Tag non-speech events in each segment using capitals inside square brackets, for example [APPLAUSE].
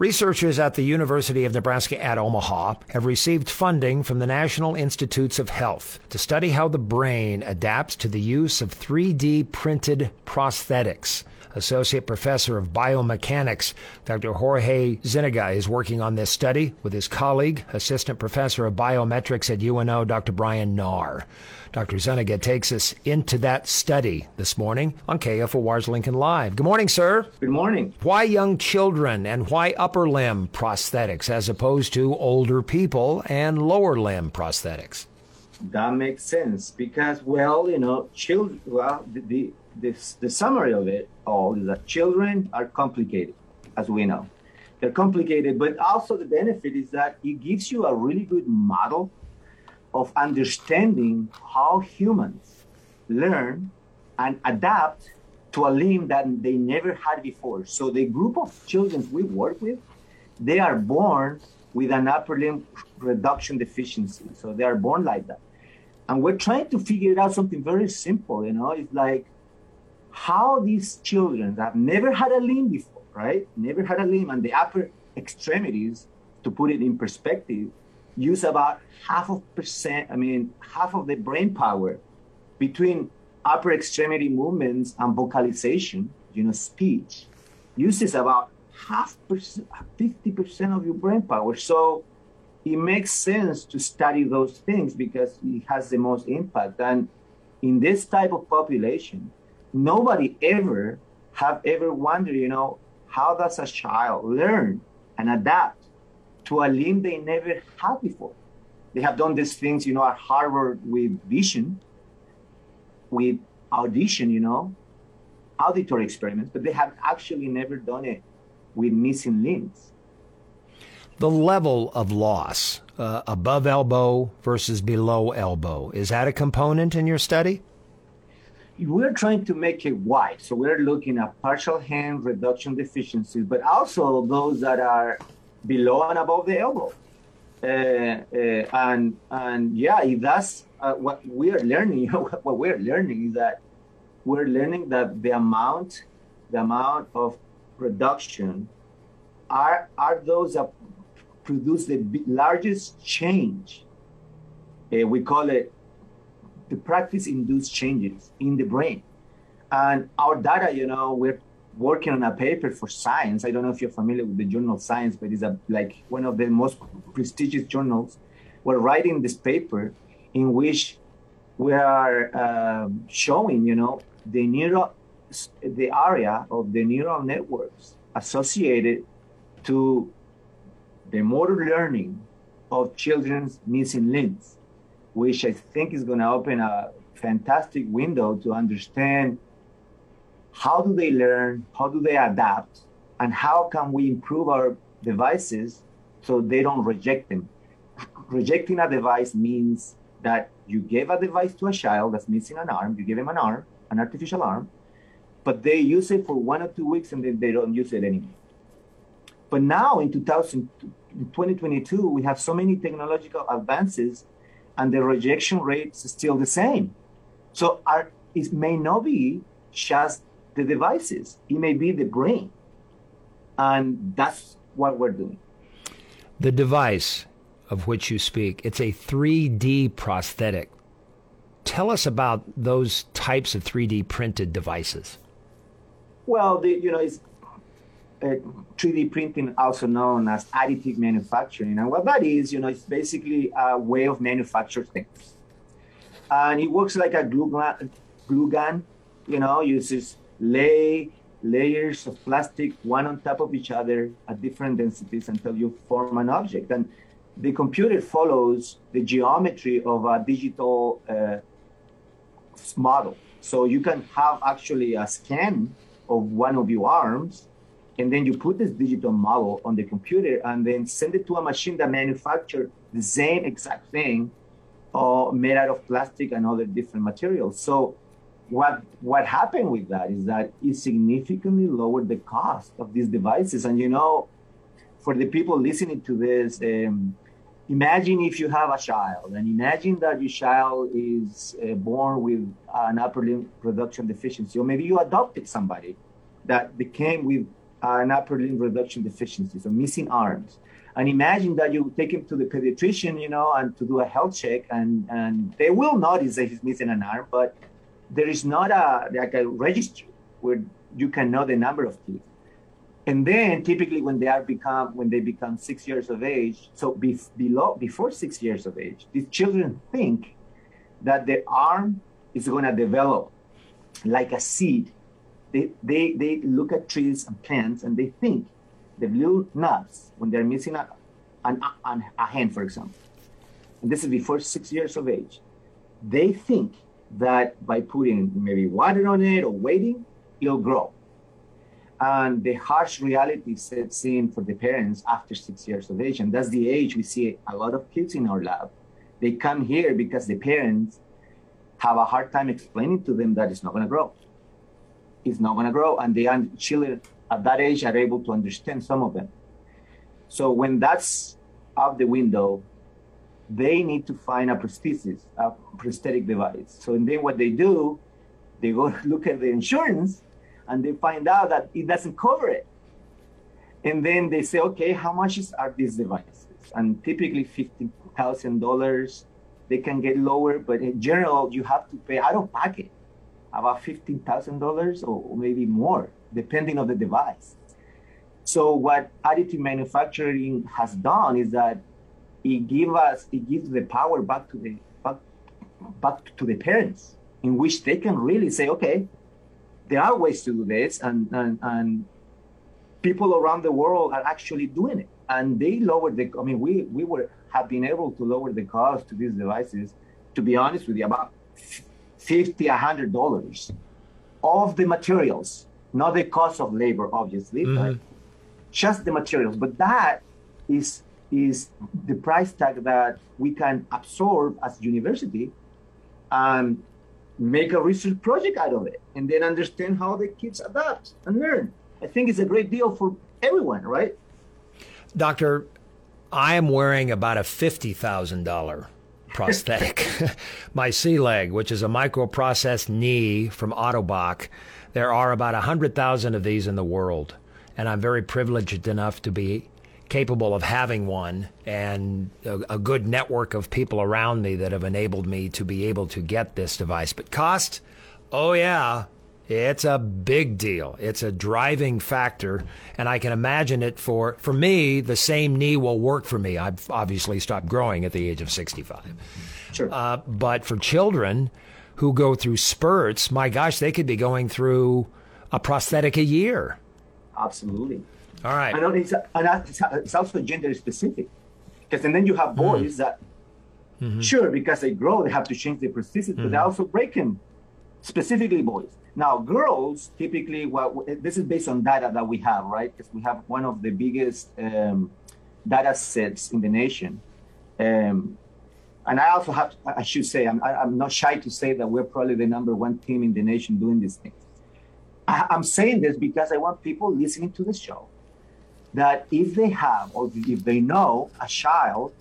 Researchers at the University of Nebraska at Omaha have received funding from the National Institutes of Health to study how the brain adapts to the use of 3D printed prosthetics. Associate Professor of Biomechanics, Dr. Jorge Zuniga, is working on this study with his colleague, Assistant Professor of Biometrics at UNO, Dr. Brian Knarr. Dr. Zuniga takes us into that study this morning on KFOR's Lincoln Live. Good morning, sir. Good morning. Why young children and why upper limb prosthetics as opposed to older people and lower limb prosthetics? That makes sense because, well, you know, children, well, the, the, the, summary of it all is that children are complicated, as we know. They're complicated, but also the benefit is that it gives you a really good model of understanding how humans learn and adapt to a limb that they never had before. So the group of children we work with, they are born with an upper limb reduction deficiency. So they are born like that. And we're trying to figure out something very simple, you know, it's like how these children that never had a limb before, right? Never had a limb and the upper extremities, to put it in perspective, use about half of percent, I mean, half of the brain power between upper extremity movements and vocalization, you know, speech, uses about half percent, 50% of your brain power. So it makes sense to study those things because it has the most impact. And in this type of population, nobody ever have ever wondered, you know, how does a child learn and adapt to a limb they never had before. They have done these things, you know, at Harvard with vision, with audition, you know, auditory experiments, but they have actually never done it with missing limbs. The level of loss uh, above elbow versus below elbow, is that a component in your study? We're trying to make it wide. So we're looking at partial hand reduction deficiencies, but also those that are below and above the elbow. Uh, uh, and and yeah, that's uh, what we are learning. [LAUGHS] what we're learning is that we're learning that the amount, the amount of production, are are those that produce the largest change. Uh, we call it the practice-induced changes in the brain, and our data. You know, we're working on a paper for Science. I don't know if you're familiar with the journal Science, but it's a, like one of the most prestigious journals. We're writing this paper in which we are um, showing, you know, the neural, the area of the neural networks associated to the motor learning of children's missing limbs, which I think is going to open a fantastic window to understand how do they learn, how do they adapt, and how can we improve our devices so they don't reject them. Rejecting a device means that you gave a device to a child that's missing an arm, you give him an arm, an artificial arm, but they use it for one or two weeks and then they don't use it anymore. But now in 2000, 2022, we have so many technological advances and the rejection rate is still the same. So our, it may not be just the devices. It may be the brain. And that's what we're doing. The device of which you speak, it's a 3D prosthetic. Tell us about those types of 3D printed devices. Well, the, you know, it's 3D printing, also known as additive manufacturing. And what that is, you know, it's basically a way of manufacturing things. And it works like a glue gun, glue gun you know, uses lay layers of plastic one on top of each other at different densities until you form an object. And the computer follows the geometry of a digital uh, model. So you can have actually a scan of one of your arms and then you put this digital model on the computer and then send it to a machine that manufactures the same exact thing uh, made out of plastic and other different materials. So what what happened with that is that it significantly lowered the cost of these devices. And you know, for the people listening to this, um, imagine if you have a child, and imagine that your child is uh, born with an upper limb reduction deficiency, or maybe you adopted somebody that became with an upper limb reduction deficiency, so missing arms. And imagine that you take him to the pediatrician, you know, and to do a health check, and, and they will notice that he's missing an arm, but there is not a like a registry where you can know the number of teeth. And then typically when they are become when they become six years of age, so be, below before six years of age, these children think that the arm is going to develop like a seed. They, they, they look at trees and plants and they think the blue nuts when they're missing a, an, a hand, for example, and this is before six years of age, they think that by putting maybe water on it or waiting, it'll grow. And the harsh reality sets in for the parents after six years of age. And that's the age we see a lot of kids in our lab. They come here because the parents have a hard time explaining to them that it's not going to grow. It's not going to grow. And the children at that age are able to understand some of them. So when that's out the window, they need to find a prosthesis, a prosthetic device. So and then what they do, they go [LAUGHS] look at the insurance and they find out that it doesn't cover it. And then they say, okay, how much is, are these devices? And typically $15,000. They can get lower, but in general, you have to pay out of pocket about $15,000 or maybe more, depending on the device. So what additive manufacturing has done is that it gives us it gives the power back to the back, back to the parents in which they can really say okay there are ways to do this and and, and people around the world are actually doing it and they lower the i mean we we were have been able to lower the cost to these devices to be honest with you about 50 100 dollars of the materials not the cost of labor obviously mm-hmm. but just the materials but that is is the price tag that we can absorb as university and make a research project out of it and then understand how the kids adapt and learn. I think it's a great deal for everyone, right? Doctor, I am wearing about a $50,000 prosthetic. [LAUGHS] My C-Leg, which is a microprocessed knee from Ottobock, there are about 100,000 of these in the world. And I'm very privileged enough to be capable of having one and a, a, good network of people around me that have enabled me to be able to get this device. But cost, oh yeah, it's a big deal. It's a driving factor, and I can imagine it for for me. The same knee will work for me. I've obviously stopped growing at the age of sixty-five. Sure. Uh, but for children who go through spurts, my gosh, they could be going through a prosthetic a year. Absolutely. All right. And it's, and it's also gender specific. Because and then you have boys mm. that, mm-hmm. sure, because they grow, they have to change their prosthesis, mm-hmm. but they also break them, specifically boys. Now, girls typically, well, this is based on data that we have, right? Because we have one of the biggest um, data sets in the nation. Um, and I also have, I should say, I'm, I'm not shy to say that we're probably the number one team in the nation doing these things. I'm saying this because I want people listening to the show that if they have or if they know a child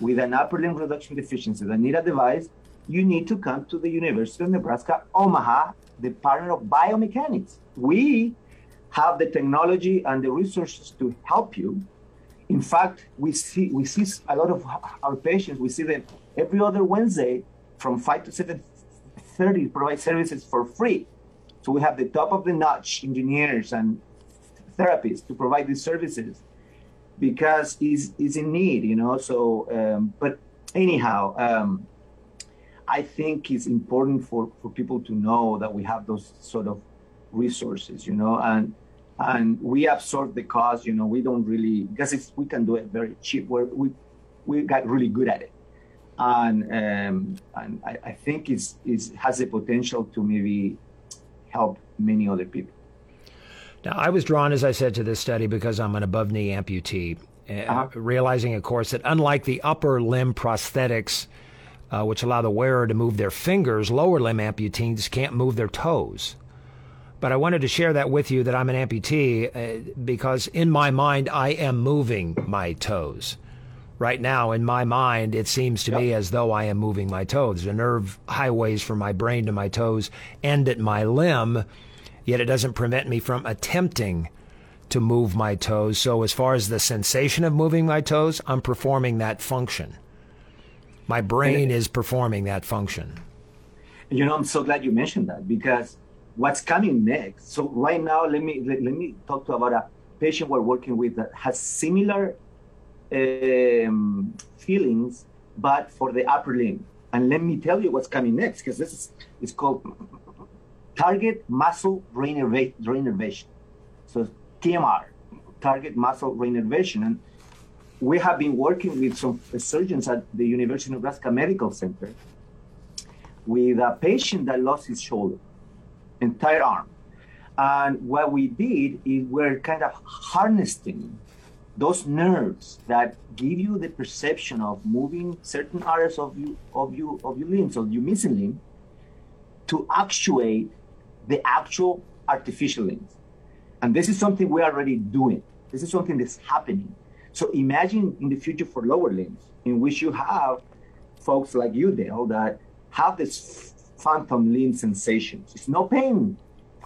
with an upper limb reduction deficiency that need a device, you need to come to the University of Nebraska Omaha, the partner of biomechanics. We have the technology and the resources to help you. In fact, we see we see a lot of our patients. We see them every other Wednesday from five to seven thirty. Provide services for free. So we have the top of the notch engineers and therapists to provide these services because he's, he's in need, you know. So, um, but anyhow, um, I think it's important for, for people to know that we have those sort of resources, you know, and and we absorb the cost, you know. We don't really because it's, we can do it very cheap. We're, we we got really good at it, and um, and I, I think it's, it's has the potential to maybe help many other people. Now, I was drawn, as I said, to this study because I'm an above knee amputee, uh, uh-huh. realizing, of course, that unlike the upper limb prosthetics, uh, which allow the wearer to move their fingers, lower limb amputees can't move their toes. But I wanted to share that with you that I'm an amputee uh, because in my mind, I am moving my toes. Right now, in my mind, it seems to yep. me as though I am moving my toes. The nerve highways from my brain to my toes end at my limb, yet it doesn't prevent me from attempting to move my toes. So, as far as the sensation of moving my toes, I'm performing that function. My brain is performing that function. You know, I'm so glad you mentioned that because what's coming next. So right now, let me let, let me talk to about a patient we're working with that has similar um, feelings, but for the upper limb. And let me tell you what's coming next because this is it's called target muscle reinnervation. So TMR, target muscle reinnervation, and we have been working with some surgeons at the University of Nebraska Medical Center with a patient that lost his shoulder, entire arm. And what we did is we're kind of harnessing those nerves that give you the perception of moving certain areas of you of you of your limbs, of your missing limb, to actuate the actual artificial limbs. And this is something we're already doing. This is something that's happening. So imagine in the future for lower limbs, in which you have folks like you, Dale, that have this phantom limb sensations. It's no pain.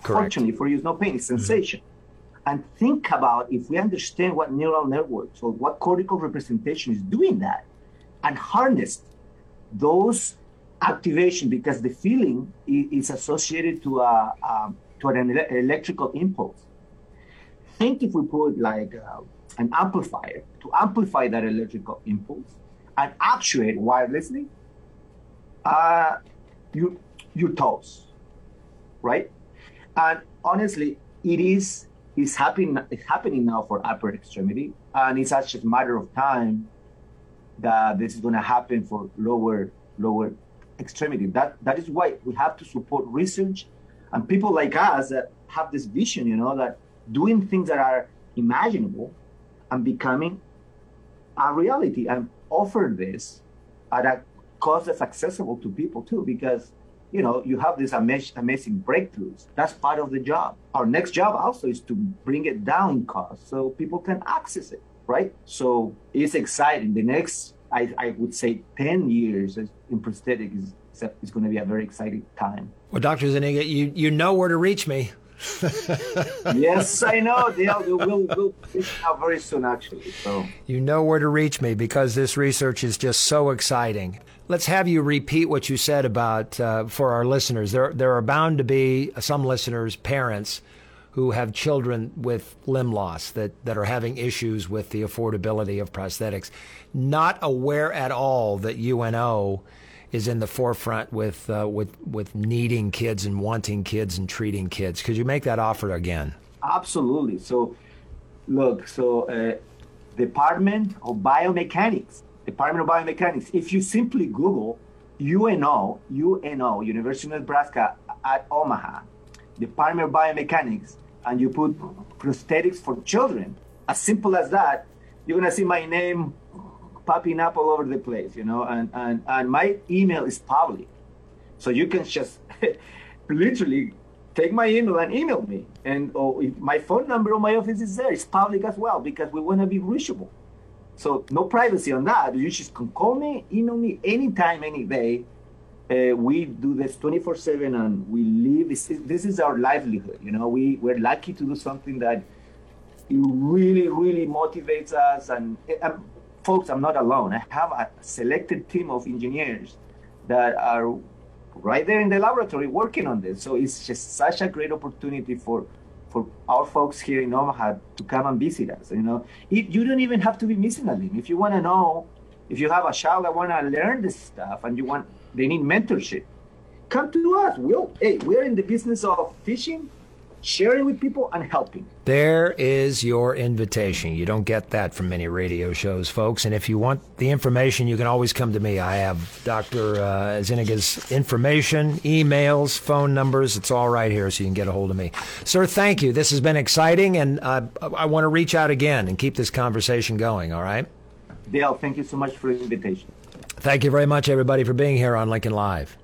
Correct. Fortunately for you, it's no pain, it's sensation. Mm-hmm. And think about if we understand what neural networks or what cortical representation is doing that and harness those activation because the feeling is associated to a, um, to an electrical impulse. Think if we put like uh, an amplifier to amplify that electrical impulse and actuate wirelessly uh, you, your toes, right? And honestly, it is is happening it's happening now for upper extremity, and it's just a matter of time that this is going to happen for lower lower extremity. That that is why we have to support research and people like us that have this vision, you know, that doing things that are imaginable and becoming a reality and offer this at a cost that's accessible to people too, because you know you have these amazing, breakthroughs. That's part of the job. Our next job also is to bring it down cost so people can access it, right? So it's exciting. The next, I, I would say, ten years in prosthetic is is going to be a very exciting time. Well, Dr. Zuniga, you you know where to reach me. [LAUGHS] yes, I know. We'll, we'll out very soon, actually. So you know where to reach me because this research is just so exciting. Let's have you repeat what you said about uh, for our listeners. There, there are bound to be some listeners, parents, who have children with limb loss that, that are having issues with the affordability of prosthetics, not aware at all that UNO is in the forefront with uh, with with needing kids and wanting kids and treating kids. Could you make that offer again? Absolutely. So, look, so uh, Department of Biomechanics, Department of Biomechanics. If you simply Google UNO, UNO, University of Nebraska at Omaha, Department of Biomechanics, and you put prosthetics for children, as simple as that, you're gonna see my name popping up all over the place, you know, and, and, and my email is public. So you can just [LAUGHS] literally take my email and email me. And oh, my phone number on my office is there. It's public as well because we want to be reachable. So no privacy on that. You just can call me, email me anytime, any day. Uh, we do this 24 7 and we live. This is, this is our livelihood. You know, we, we're lucky to do something that it really, really motivates us. And, and folks, I'm not alone. I have a selected team of engineers that are right there in the laboratory working on this. So it's just such a great opportunity for for our folks here in Omaha to come and visit us. You know, it, you don't even have to be missing a limb. If you want to know, if you have a child that want to learn this stuff and you want, they need mentorship, come to us. We'll, hey, we're in the business of teaching, sharing with people and helping. There is your invitation. You don't get that from many radio shows, folks. And if you want the information, you can always come to me. I have Dr. Uh, information, emails, phone numbers. It's all right here, so you can get a hold of me. Sir, thank you. This has been exciting, and uh, I want to reach out again and keep this conversation going, all right? Dale, thank you so much for the invitation. Thank you very much, everybody, for being here on Lincoln Live.